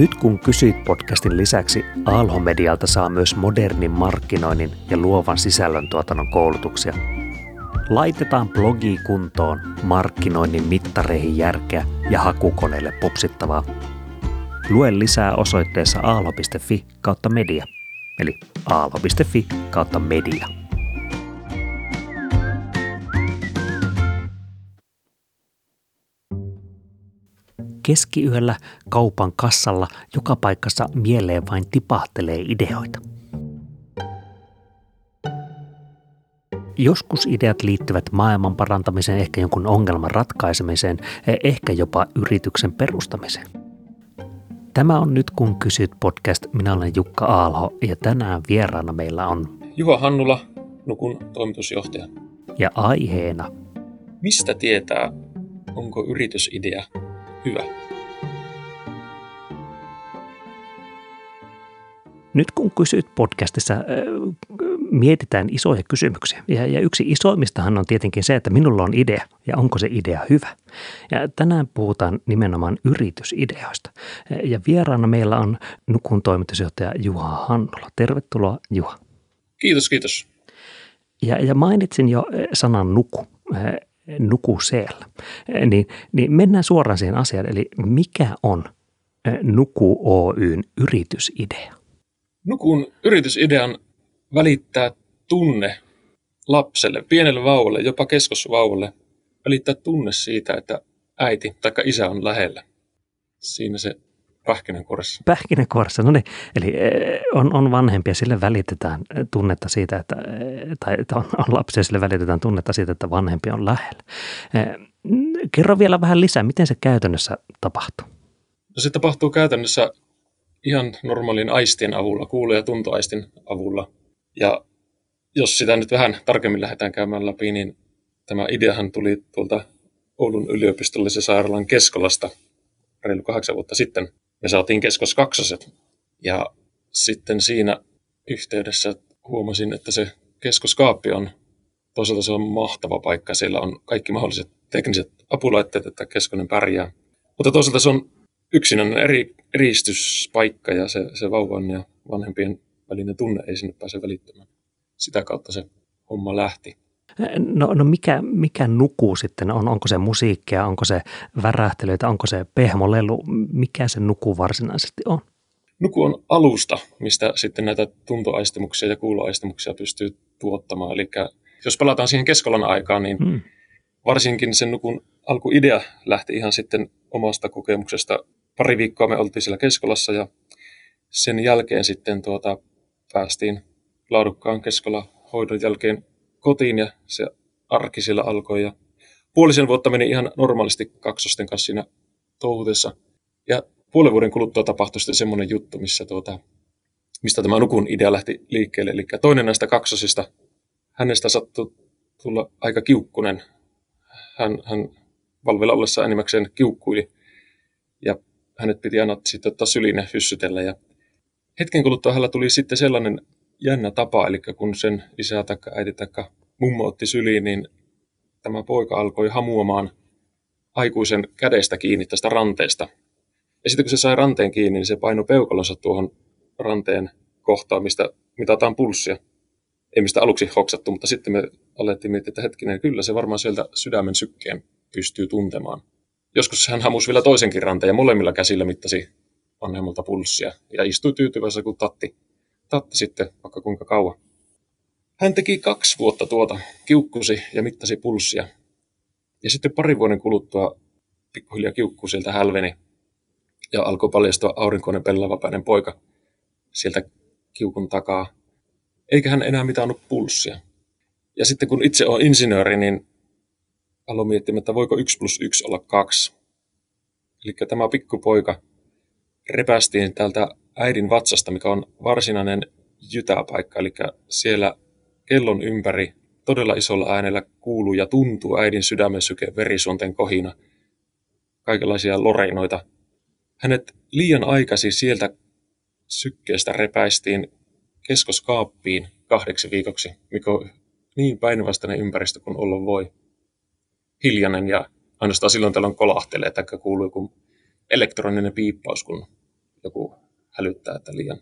Nyt kun kysyit podcastin lisäksi, Aalho-medialta saa myös modernin markkinoinnin ja luovan sisällöntuotannon koulutuksia. Laitetaan blogi kuntoon, markkinoinnin mittareihin järkeä ja hakukoneille popsittavaa. Lue lisää osoitteessa aalho.fi kautta media, eli aalho.fi kautta media. Keskiyöllä kaupan kassalla joka paikassa mieleen vain tipahtelee ideoita. Joskus ideat liittyvät maailman parantamiseen, ehkä jonkun ongelman ratkaisemiseen, ehkä jopa yrityksen perustamiseen. Tämä on Nyt kun kysyt podcast. Minä olen Jukka Aalho ja tänään vieraana meillä on Juha Hannula, Nukun toimitusjohtaja. Ja aiheena. Mistä tietää, onko yritysidea hyvä? Nyt kun kysyt podcastissa, mietitään isoja kysymyksiä. Ja, ja yksi isoimmistahan on tietenkin se, että minulla on idea ja onko se idea hyvä. Ja tänään puhutaan nimenomaan yritysideoista. Ja vieraana meillä on Nukun toimitusjohtaja Juha Hannula. Tervetuloa Juha. Kiitos, kiitos. Ja, ja mainitsin jo sanan nuku, nuku siellä. Niin, niin mennään suoraan siihen asiaan. Eli mikä on Nuku Oyn yritysidea? Nukun yritysidean välittää tunne lapselle, pienelle vauvalle, jopa keskosvauvalle, välittää tunne siitä, että äiti tai isä on lähellä. Siinä se pähkinänkuoressa. Pähkinänkuoressa, no niin. Eli eh, on, on vanhempia, sille välitetään tunnetta siitä, että, eh, tai että on, on lapsia, sille välitetään tunnetta siitä, että vanhempi on lähellä. Eh, kerro vielä vähän lisää, miten se käytännössä tapahtuu? No se tapahtuu käytännössä ihan normaalin aistien avulla, kuulo- ja tuntoaistin avulla. Ja jos sitä nyt vähän tarkemmin lähdetään käymään läpi, niin tämä ideahan tuli tuolta Oulun yliopistollisen sairaalan Keskolasta reilu kahdeksan vuotta sitten. Me saatiin Keskos kaksoset ja sitten siinä yhteydessä huomasin, että se keskoskaappi on, toisaalta se on mahtava paikka, siellä on kaikki mahdolliset tekniset apulaitteet, että keskonen pärjää. Mutta toisaalta se on yksinäinen eri, eristyspaikka ja se, se vauvan ja vanhempien välinen tunne ei sinne pääse välittämään. Sitä kautta se homma lähti. No, no mikä, mikä nuku sitten on? Onko se musiikkia, onko se värähtelyitä, onko se pehmolelu? Mikä se nuku varsinaisesti on? Nuku on alusta, mistä sitten näitä tuntoaistimuksia ja kuuloaistimuksia pystyy tuottamaan. Eli jos palataan siihen Keskolan aikaan, niin hmm. varsinkin sen nukun alkuidea lähti ihan sitten omasta kokemuksesta. Pari viikkoa me oltiin siellä Keskolassa ja sen jälkeen sitten tuota, päästiin laadukkaan keskola hoidon jälkeen kotiin ja se arki siellä alkoi. Ja puolisen vuotta meni ihan normaalisti kaksosten kanssa siinä touhutessa. Ja puolen vuoden kuluttua tapahtui sitten semmoinen juttu, missä tuota, mistä tämä Nukun idea lähti liikkeelle. Eli toinen näistä kaksosista, hänestä sattui tulla aika kiukkunen. Hän, hän valvella ollessa enimmäkseen kiukkuili hänet piti aina sitten ottaa syliin ja hyssytellä. Ja hetken kuluttua hänellä tuli sitten sellainen jännä tapa, eli kun sen isä tai äiti tai mummo otti syliin, niin tämä poika alkoi hamuamaan aikuisen kädestä kiinni tästä ranteesta. Ja sitten kun se sai ranteen kiinni, niin se painoi peukalonsa tuohon ranteen kohtaan, mistä mitataan pulssia. Ei mistä aluksi hoksattu, mutta sitten me alettiin miettiä, että hetkinen, kyllä se varmaan sieltä sydämen sykkeen pystyy tuntemaan. Joskus hän hamusi vielä toisenkin ranteen ja molemmilla käsillä mittasi vanhemmalta pulssia ja istui tyytyväisenä kuin tatti, tatti sitten vaikka kuinka kauan. Hän teki kaksi vuotta tuota, kiukkusi ja mittasi pulssia. Ja sitten pari vuoden kuluttua pikkuhiljaa kiukku sieltä hälveni ja alkoi paljastua aurinkoinen pellavapäinen poika sieltä kiukun takaa. Eikä hän enää mitannut pulssia. Ja sitten kun itse on insinööri, niin aloin miettimään, että voiko 1 plus 1 olla 2. Eli tämä pikkupoika repästiin täältä äidin vatsasta, mikä on varsinainen jytäpaikka, eli siellä kellon ympäri todella isolla äänellä kuuluu ja tuntuu äidin sydämen syke, verisuonten kohina, kaikenlaisia loreinoita. Hänet liian aikaisin sieltä sykkeestä repäistiin keskoskaappiin kahdeksi viikoksi, mikä on niin päinvastainen ympäristö kuin olla voi. Hiljainen ja ainoastaan silloin tällöin kolahtelee, tai kuuluu joku elektroninen piippaus, kun joku hälyttää, että liian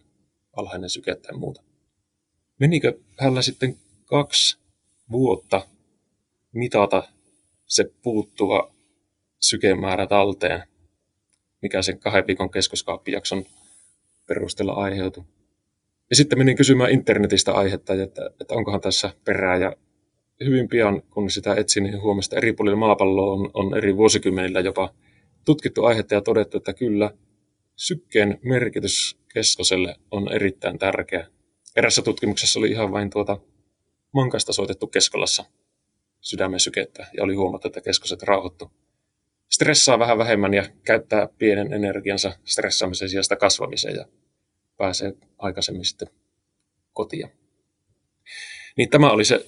alhainen syke tai muuta. Menikö hänellä sitten kaksi vuotta mitata se puuttuva sykemäärä talteen, mikä sen kahden viikon keskoskaappijakson perusteella aiheutui. Ja sitten menin kysymään internetistä aihetta, että, että onkohan tässä perää. Ja hyvin pian, kun sitä etsin, niin huomasin, että eri puolilla maapalloa on, on eri vuosikymmenillä jopa tutkittu aihetta ja todettu, että kyllä sykkeen merkitys keskoselle on erittäin tärkeä. Erässä tutkimuksessa oli ihan vain tuota mankasta soitettu keskolassa sydämen sykettä ja oli huomattu, että keskoset rauhoittu. Stressaa vähän vähemmän ja käyttää pienen energiansa stressaamisen sijasta kasvamiseen ja pääsee aikaisemmin sitten kotia. Niin tämä oli se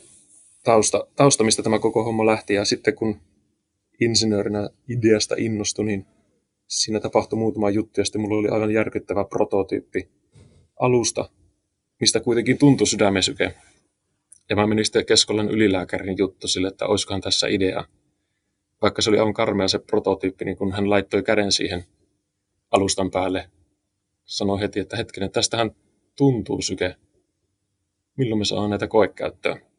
tausta, tausta, mistä tämä koko homma lähti. Ja sitten kun insinöörinä ideasta innostui, niin siinä tapahtui muutama juttu ja sitten mulla oli aivan järkyttävä prototyyppi alusta, mistä kuitenkin tuntui sydämen syke. Ja mä menin sitten Keskolan ylilääkärin juttu sille, että olisikohan tässä idea. Vaikka se oli aivan karmea se prototyyppi, niin kun hän laittoi käden siihen alustan päälle, sanoi heti, että hetkinen, tästähän tuntuu syke. Milloin me saadaan näitä koekäyttöön?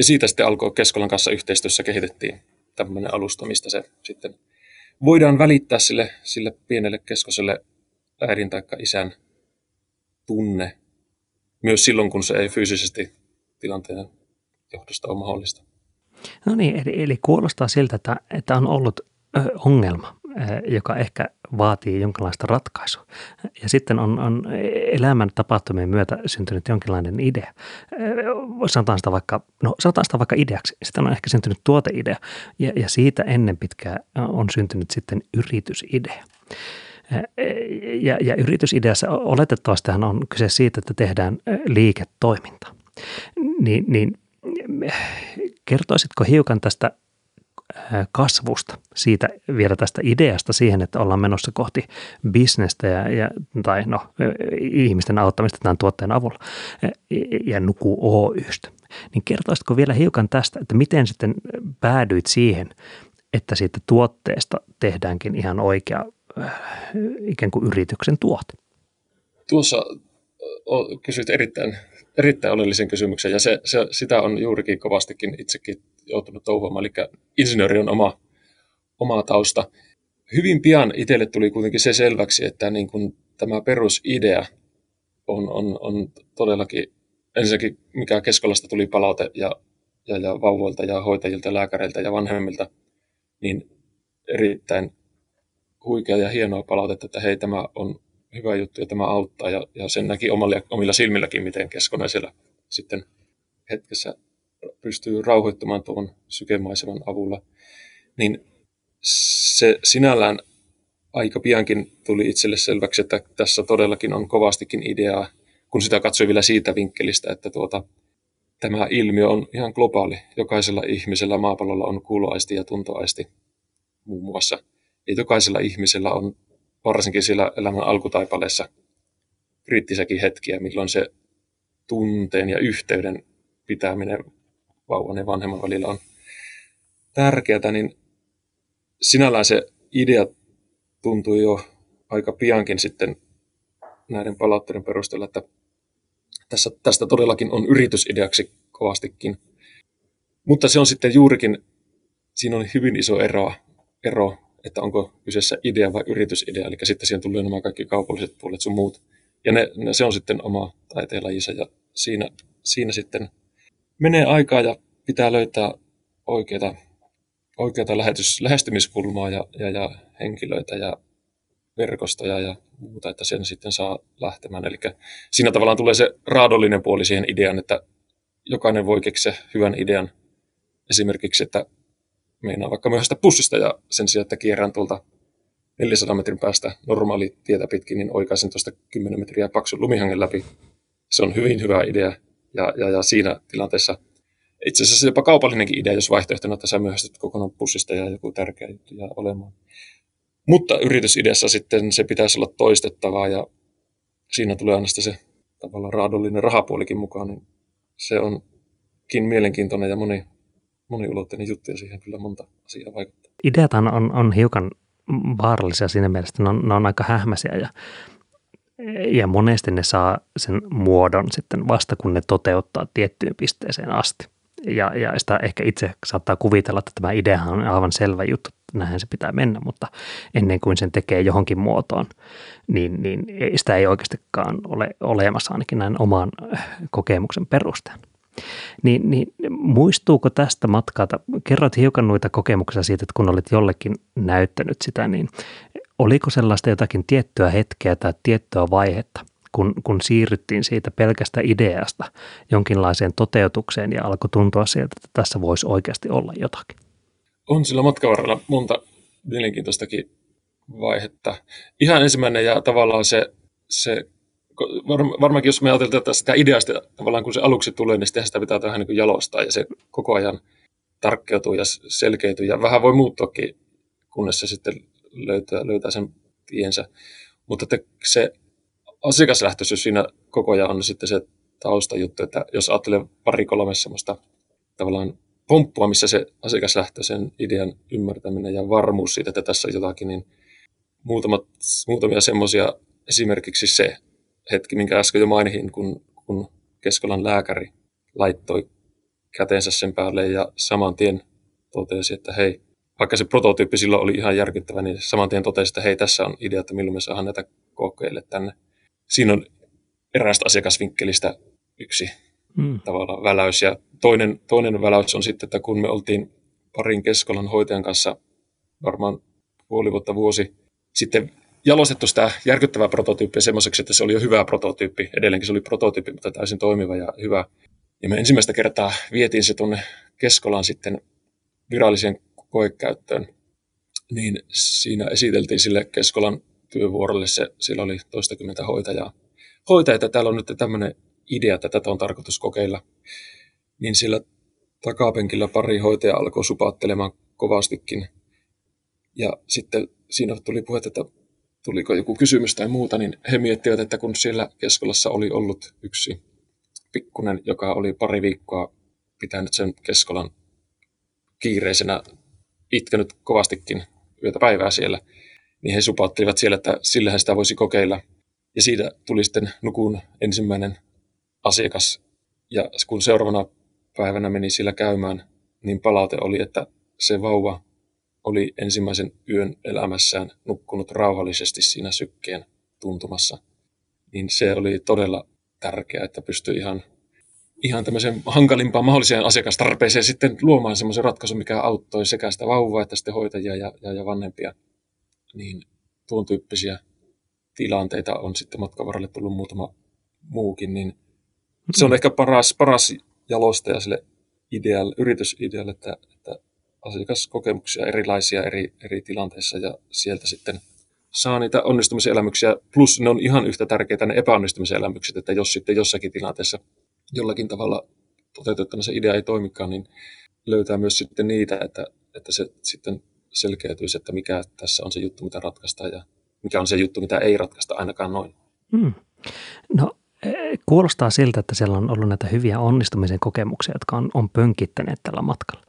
Ja siitä sitten alkoi Keskolan kanssa yhteistyössä kehitettiin tämmöinen alusta, mistä se sitten voidaan välittää sille, sille pienelle keskoselle äidin tai isän tunne, myös silloin, kun se ei fyysisesti tilanteen johdosta ole mahdollista. No niin, eli, eli kuulostaa siltä, että, että on ollut ö, ongelma, ö, joka ehkä vaatii jonkinlaista ratkaisua. Ja sitten on, on elämän tapahtumien myötä syntynyt jonkinlainen idea. Sanotaan sitä vaikka, no sanotaan sitä vaikka ideaksi. Sitten on ehkä syntynyt tuoteidea ja, ja siitä ennen pitkään on syntynyt sitten yritysidea. Ja, ja yritysideassa oletettavasti on kyse siitä, että tehdään liiketoiminta. Niin, niin kertoisitko hiukan tästä kasvusta, siitä vielä tästä ideasta siihen, että ollaan menossa kohti bisnestä ja, ja, tai no, ihmisten auttamista tämän tuotteen avulla ja Nuku Oystä. Niin kertoisitko vielä hiukan tästä, että miten sitten päädyit siihen, että siitä tuotteesta tehdäänkin ihan oikea ikään kuin yrityksen tuote? Tuossa kysyit erittäin, erittäin oleellisen kysymyksen ja se, se, sitä on juurikin kovastikin itsekin joutunut touhuamaan, eli insinööri on oma, oma tausta. Hyvin pian itselle tuli kuitenkin se selväksi, että niin kuin tämä perusidea on, on, on todellakin ensinnäkin, mikä keskolasta tuli palaute ja, ja, ja vauvoilta ja hoitajilta, lääkäreiltä ja vanhemmilta, niin erittäin huikea ja hienoa palautetta, että hei, tämä on hyvä juttu ja tämä auttaa. Ja, ja sen näki omilla, omilla silmilläkin, miten Keskonen siellä sitten hetkessä pystyy rauhoittamaan tuon sykemaiseman avulla, niin se sinällään aika piankin tuli itselle selväksi, että tässä todellakin on kovastikin ideaa, kun sitä katsoi vielä siitä vinkkelistä, että tuota, tämä ilmiö on ihan globaali. Jokaisella ihmisellä maapallolla on kuuloaisti ja tuntoaisti muun muassa. Ja jokaisella ihmisellä on varsinkin siellä elämän alkutaipaleessa kriittisiäkin hetkiä, milloin se tunteen ja yhteyden pitäminen vauvan ja vanhemman välillä on tärkeää, niin sinällään se idea tuntui jo aika piankin sitten näiden palautteiden perusteella, että tässä, tästä todellakin on yritysideaksi kovastikin. Mutta se on sitten juurikin, siinä on hyvin iso ero, ero että onko kyseessä idea vai yritysidea, eli sitten siihen tulee nämä kaikki kaupalliset puolet sun muut. Ja ne, ne, se on sitten oma taiteenlajinsa ja siinä, siinä sitten menee aikaa ja pitää löytää oikeita, oikeita lähetys, lähestymiskulmaa ja, ja, ja henkilöitä ja verkostoja ja muuta, että sen sitten saa lähtemään. Eli siinä tavallaan tulee se raadollinen puoli siihen ideaan, että jokainen voi keksiä hyvän idean. Esimerkiksi, että meinaa vaikka myöhäistä pussista ja sen sijaan, että kierrän tuolta 400 metrin päästä normaali tietä pitkin, niin oikaisen tuosta 10 metriä paksun lumihangen läpi. Se on hyvin hyvä idea ja, ja, ja siinä tilanteessa itse asiassa jopa kaupallinenkin idea, jos vaihtoehtona, että sä myöhästyt kokonaan pussista ja joku tärkeä juttu jää olemaan. Mutta yritysideassa sitten se pitäisi olla toistettavaa ja siinä tulee aina se tavallaan raadollinen rahapuolikin mukaan, niin se onkin mielenkiintoinen ja moni, moniulotteinen juttu ja siihen kyllä monta asiaa vaikuttaa. Ideat on, on hiukan vaarallisia siinä mielessä, ne on, ne on aika hähmäisiä ja, ja monesti ne saa sen muodon sitten vasta, kun ne toteuttaa tiettyyn pisteeseen asti. Ja, ja sitä ehkä itse saattaa kuvitella, että tämä ideahan on aivan selvä juttu, näinhän se pitää mennä, mutta ennen kuin sen tekee johonkin muotoon, niin, niin sitä ei oikeastikaan ole olemassa ainakin näin oman kokemuksen perusteella. Niin, niin muistuuko tästä matkalta, kerroit hiukan noita kokemuksia siitä, että kun olit jollekin näyttänyt sitä, niin oliko sellaista jotakin tiettyä hetkeä tai tiettyä vaihetta, kun, kun siirryttiin siitä pelkästä ideasta jonkinlaiseen toteutukseen ja alkoi tuntua sieltä, että tässä voisi oikeasti olla jotakin? On sillä matkan varrella monta mielenkiintoistakin vaihetta. Ihan ensimmäinen ja tavallaan se, se varmaankin jos me ajatellaan että sitä ideasta, tavallaan kun se aluksi tulee, niin sitä pitää vähän niin jalostaa ja se koko ajan tarkkeutuu ja selkeytyy ja vähän voi muuttuakin, kunnes se sitten löytää, löytää sen tiensä. Mutta että se asiakaslähtöisyys siinä koko ajan on sitten se taustajuttu, että jos ajattelee pari kolme semmoista tavallaan pomppua, missä se asiakaslähtöisen idean ymmärtäminen ja varmuus siitä, että tässä on jotakin, niin muutamat, muutamia semmoisia esimerkiksi se, hetki, minkä äsken jo mainihin, kun, kun Keskolan lääkäri laittoi käteensä sen päälle ja saman tien totesi, että hei, vaikka se prototyyppi silloin oli ihan järkyttävä, niin saman tien totesi, että hei, tässä on idea, että milloin me saadaan näitä kokeille tänne. Siinä on eräästä asiakasvinkkelistä yksi hmm. tavallaan väläys. Ja toinen, toinen väläys on sitten, että kun me oltiin parin Keskolan hoitajan kanssa varmaan puoli vuotta vuosi sitten jalostettu sitä järkyttävää prototyyppiä semmoiseksi, että se oli jo hyvä prototyyppi. Edelleenkin se oli prototyyppi, mutta täysin toimiva ja hyvä. Ja me ensimmäistä kertaa vietiin se tuonne Keskolaan sitten viralliseen koekäyttöön. Niin siinä esiteltiin sille Keskolan työvuorolle, se, siellä oli toistakymmentä hoitajaa. Hoitajat, täällä on nyt tämmöinen idea, että tätä on tarkoitus kokeilla. Niin sillä takapenkillä pari hoitajaa alkoi supattelemaan kovastikin. Ja sitten siinä tuli puhetta, että tuliko joku kysymys tai muuta, niin he miettivät, että kun siellä Keskolassa oli ollut yksi pikkunen, joka oli pari viikkoa pitänyt sen Keskolan kiireisenä, itkenyt kovastikin yötä päivää siellä, niin he supauttelivat siellä, että sillähän sitä voisi kokeilla. Ja siitä tuli sitten Nukun ensimmäinen asiakas. Ja kun seuraavana päivänä meni siellä käymään, niin palaute oli, että se vauva oli ensimmäisen yön elämässään nukkunut rauhallisesti siinä sykkeen tuntumassa, niin se oli todella tärkeää, että pystyi ihan, ihan tämmöiseen hankalimpaan mahdolliseen asiakastarpeeseen sitten luomaan semmoisen ratkaisun, mikä auttoi sekä sitä vauvaa että sitten hoitajia ja, ja, ja vanhempia. Niin tuon tyyppisiä tilanteita on sitten matkan varrelle tullut muutama muukin, niin se on ehkä paras, paras jalostaja sille idealle, yritysidealle, että, että asiakaskokemuksia erilaisia eri, eri tilanteissa ja sieltä sitten saa niitä onnistumisen elämyksiä, plus ne on ihan yhtä tärkeitä ne epäonnistumisen elämykset, että jos sitten jossakin tilanteessa jollakin tavalla toteutettuna se idea ei toimikaan, niin löytää myös sitten niitä, että, että se sitten selkeytyisi, että mikä tässä on se juttu, mitä ratkaistaan ja mikä on se juttu, mitä ei ratkaista ainakaan noin. Hmm. No e, Kuulostaa siltä, että siellä on ollut näitä hyviä onnistumisen kokemuksia, jotka on, on pönkittäneet tällä matkalla.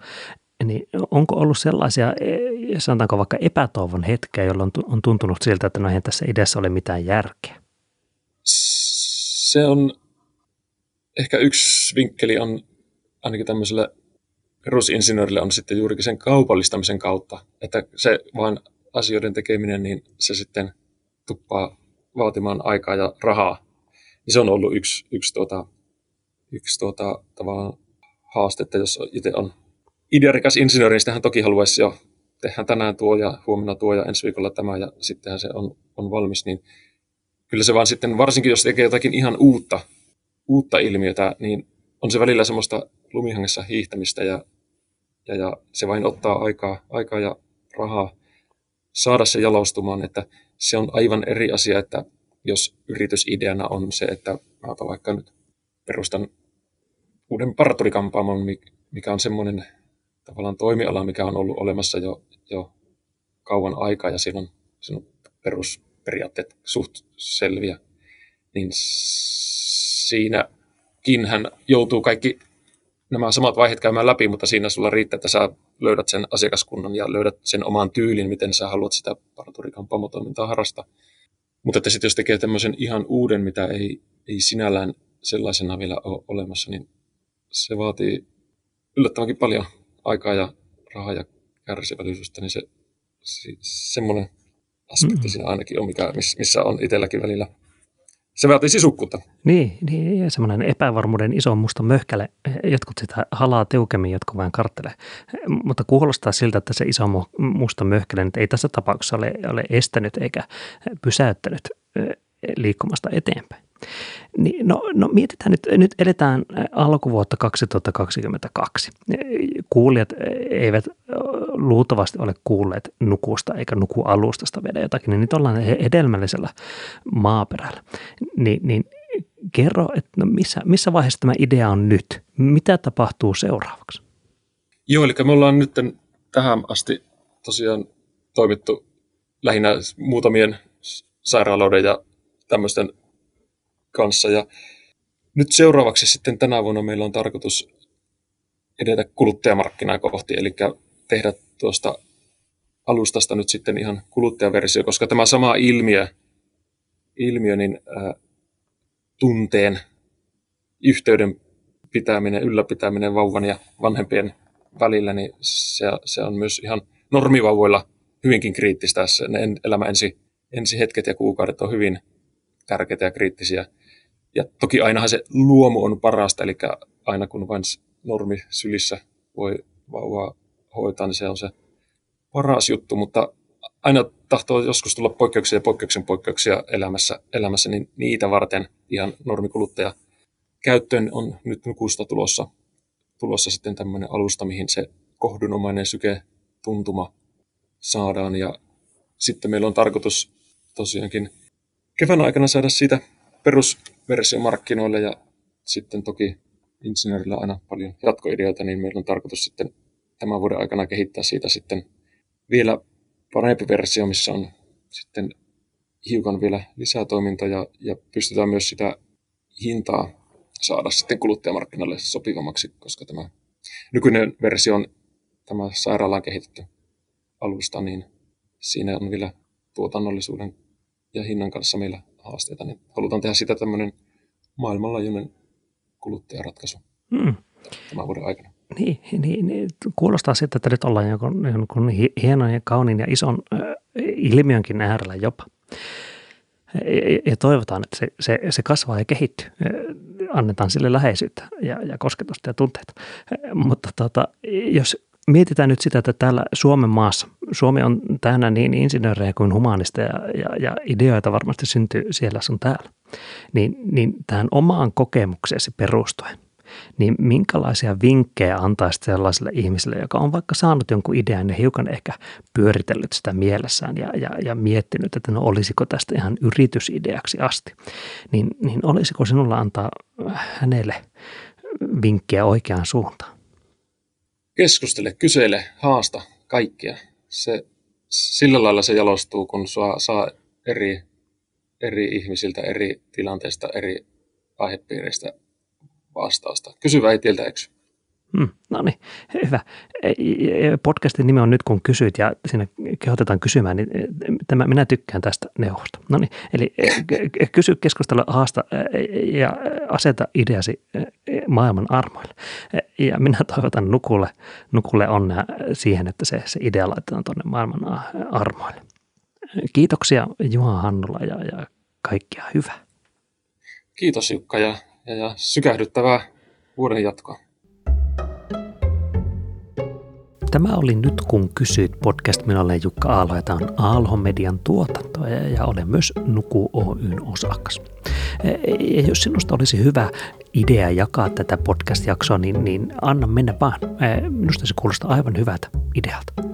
Niin onko ollut sellaisia, e, sanotaanko vaikka epätoivon hetkeä, jolloin on tuntunut siltä, että no eihän tässä ideassa ole mitään järkeä? Se on, ehkä yksi vinkkeli on ainakin tämmöiselle perusinsinöörille on sitten juurikin sen kaupallistamisen kautta, että se vain asioiden tekeminen, niin se sitten tuppaa vaatimaan aikaa ja rahaa. Niin se on ollut yksi, yksi, tuota, yksi tuota, tavallaan haaste, että jos itse on idearikas insinööri, niin sitähän toki haluaisi jo tehdä tänään tuo ja huomenna tuo ja ensi viikolla tämä ja sittenhän se on, on valmis, niin kyllä se vaan sitten, varsinkin jos tekee jotakin ihan uutta, uutta ilmiötä, niin on se välillä semmoista lumihangessa hiihtämistä ja, ja, ja se vain ottaa aikaa, aikaa ja rahaa saada se jalostumaan, että se on aivan eri asia, että jos yritysideana on se, että mä vaikka nyt perustan uuden parturikampaamon, mikä on semmoinen tavallaan toimiala, mikä on ollut olemassa jo, jo kauan aikaa ja siinä on, siinä on perusperiaatteet suht selviä, niin siinäkin hän joutuu kaikki nämä samat vaiheet käymään läpi, mutta siinä sulla riittää, että sä löydät sen asiakaskunnan ja löydät sen oman tyylin, miten sä haluat sitä parturikampaamotoimintaa harrastaa. Mutta että sitten jos tekee tämmöisen ihan uuden, mitä ei, ei sinällään sellaisena vielä ole olemassa, niin se vaatii yllättävänkin paljon aikaa ja rahaa ja kärsivällisyyttä, niin se, se semmoinen aspekti mm. siinä ainakin on, mikä, missä on itselläkin välillä se vaatii sisukkuutta. Niin, niin semmoinen epävarmuuden iso musta möhkäle. Jotkut sitä halaa tiukemmin, jotkut vain karttelee. Mutta kuulostaa siltä, että se iso musta möhkäle ei tässä tapauksessa ole, ole estänyt eikä pysäyttänyt liikkumasta eteenpäin. Niin, no, no mietitään nyt, nyt eletään alkuvuotta 2022. Kuulijat eivät luultavasti ole kuulleet nukusta eikä nukualustasta vielä jotakin, niin nyt ollaan hedelmällisellä maaperällä. Ni, niin kerro, että no missä, missä vaiheessa tämä idea on nyt? Mitä tapahtuu seuraavaksi? Joo, eli me ollaan nyt tähän asti tosiaan toimittu lähinnä muutamien sairaaloiden ja tämmöisten kanssa. Ja nyt seuraavaksi sitten tänä vuonna meillä on tarkoitus edetä kuluttajamarkkinaa kohti, eli tehdä tuosta alustasta nyt sitten ihan kuluttajaversio, koska tämä sama ilmiö, ilmiö niin ää, tunteen, yhteyden pitäminen, ylläpitäminen vauvan ja vanhempien välillä, niin se, se on myös ihan normivauvoilla hyvinkin kriittistä. Ne elämä ensi, ensi hetket ja kuukaudet on hyvin tärkeitä ja kriittisiä. Ja toki ainahan se luomu on parasta, eli aina kun vain normi sylissä voi vauvaa hoitaa, niin se on se paras juttu, mutta aina tahtoo joskus tulla poikkeuksia ja poikkeuksen poikkeuksia elämässä, elämässä niin niitä varten ihan normikuluttaja käyttöön on nyt nukusta tulossa, tulossa sitten tämmöinen alusta, mihin se kohdunomainen syke tuntuma saadaan ja sitten meillä on tarkoitus tosiaankin kevään aikana saada siitä perusversio markkinoille ja sitten toki insinöörillä aina paljon jatkoideoita, niin meillä on tarkoitus sitten tämän vuoden aikana kehittää siitä sitten vielä parempi versio, missä on sitten hiukan vielä lisää toimintaa ja, pystytään myös sitä hintaa saada sitten kuluttajamarkkinalle sopivammaksi, koska tämä nykyinen versio on tämä sairaalaan kehitetty alusta, niin siinä on vielä tuotannollisuuden ja hinnan kanssa meillä haasteita, niin halutaan tehdä sitä tämmöinen maailmanlaajuinen kuluttajaratkaisu mm. tämän vuoden aikana. Niin, niin, niin, kuulostaa siltä, että nyt ollaan jonkun, jonkun hienon ja kauniin ja ison äh, ilmiönkin äärellä jopa. Ja, ja toivotaan, että se, se, se kasvaa ja kehittyy. Annetaan sille läheisyyttä ja, ja kosketusta ja tunteita. Mutta tota, jos mietitään nyt sitä, että täällä Suomen maassa, Suomi on täynnä niin insinöörejä kuin humanista ja, ja, ideoita varmasti syntyy siellä sun täällä, niin, niin tähän omaan kokemukseesi perustuen, niin minkälaisia vinkkejä antaisit sellaiselle ihmiselle, joka on vaikka saanut jonkun idean ja hiukan ehkä pyöritellyt sitä mielessään ja, ja, ja miettinyt, että no olisiko tästä ihan yritysideaksi asti, niin, niin olisiko sinulla antaa hänelle vinkkiä oikeaan suuntaan? keskustele, kysele, haasta kaikkia. Se, sillä lailla se jalostuu, kun saa, saa eri, eri ihmisiltä, eri tilanteista, eri aihepiireistä vastausta. Kysy väitiltä eksy. Hmm, no niin, hyvä. Podcastin nimi on Nyt kun kysyt ja siinä kehotetaan kysymään, niin tämä, minä tykkään tästä neuvosta. No niin, eli kysy, keskustella, haasta ja aseta ideasi maailman armoille. Ja minä toivotan Nukulle, Nukulle onnea siihen, että se, se idea laitetaan tuonne maailman armoille. Kiitoksia Juha Hannula ja, ja kaikkia hyvää. Kiitos Jukka ja, ja, ja sykähdyttävää vuoden jatkoa. Tämä oli Nyt kun kysyit podcast. Minä olen Jukka Aalo ja tämä on Aalho Median tuotanto ja olen myös Nuku Oyn osakas. Ja jos sinusta olisi hyvä idea jakaa tätä podcast-jaksoa, niin, niin anna mennä vaan. Minusta se kuulostaa aivan hyvältä idealta.